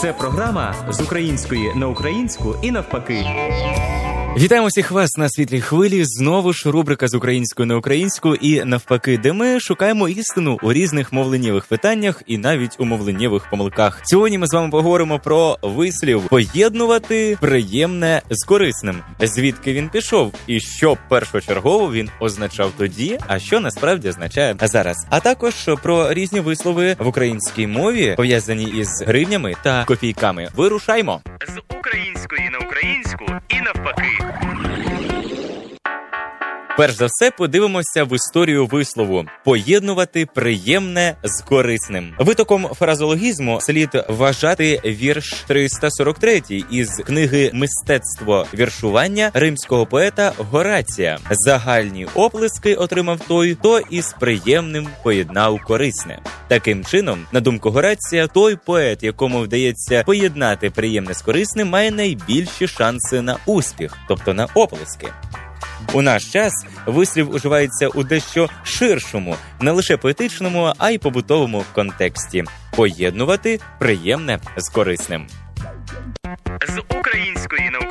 Це програма з української на українську і навпаки. Вітаємо всіх вас на світлій хвилі. Знову ж рубрика з української на українську і навпаки, де ми шукаємо істину у різних мовленнєвих питаннях і навіть у мовленнєвих помилках. Сьогодні ми з вами поговоримо про вислів поєднувати приємне з корисним. Звідки він пішов, і що першочергово він означав тоді, а що насправді означає зараз. А також про різні вислови в українській мові пов'язані із гривнями та копійками. Вирушаймо З української на українську і навпаки. Перш за все, подивимося в історію вислову поєднувати приємне з корисним. Витоком фразологізму слід вважати вірш 343 із книги Мистецтво віршування римського поета Горація. Загальні оплески отримав той, хто із приємним поєднав корисне. Таким чином, на думку Горація, той поет, якому вдається поєднати приємне з корисним, має найбільші шанси на успіх, тобто на оплески. У наш час вислів уживається у дещо ширшому, не лише поетичному, а й побутовому контексті поєднувати приємне з корисним. З української на українську і навпаки.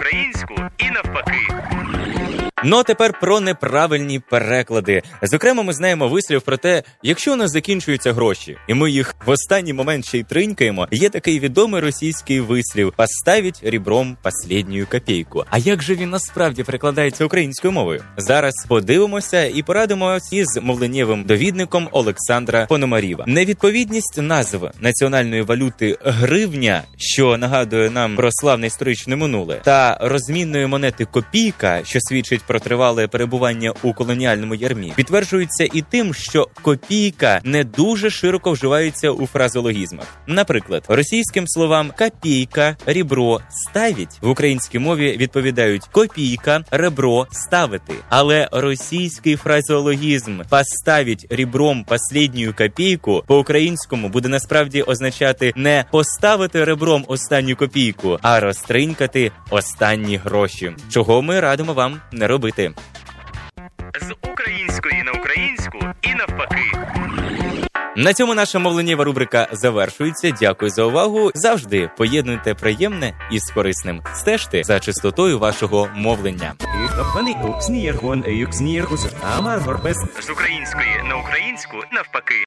Ну а тепер про неправильні переклади. Зокрема, ми знаємо вислів про те, якщо у нас закінчуються гроші, і ми їх в останній момент ще й тринькаємо. Є такий відомий російський вислів «поставить рібром последню копійку. А як же він насправді перекладається українською мовою? Зараз подивимося і порадимося із мовленнєвим довідником Олександра Пономаріва. Невідповідність назв національної валюти гривня, що нагадує нам про славне історичне минуле, та розмінної монети копійка, що свідчить про тривале перебування у колоніальному ярмі, підтверджується і тим, що копійка не дуже широко вживається у фразологізмах. Наприклад, російським словам копійка, рібро, ставіть в українській мові відповідають копійка, ребро, ставити. Але російський фразеологізм поставить рібром последню копійку по українському буде насправді означати не поставити ребром останню копійку, а розтринькати останні гроші, чого ми радимо вам не робити. З української на українську і навпаки. На цьому наша мовленєва рубрика завершується. Дякую за увагу. Завжди поєднуйте приємне із корисним. Стежте за чистотою вашого мовлення. З української на українську навпаки.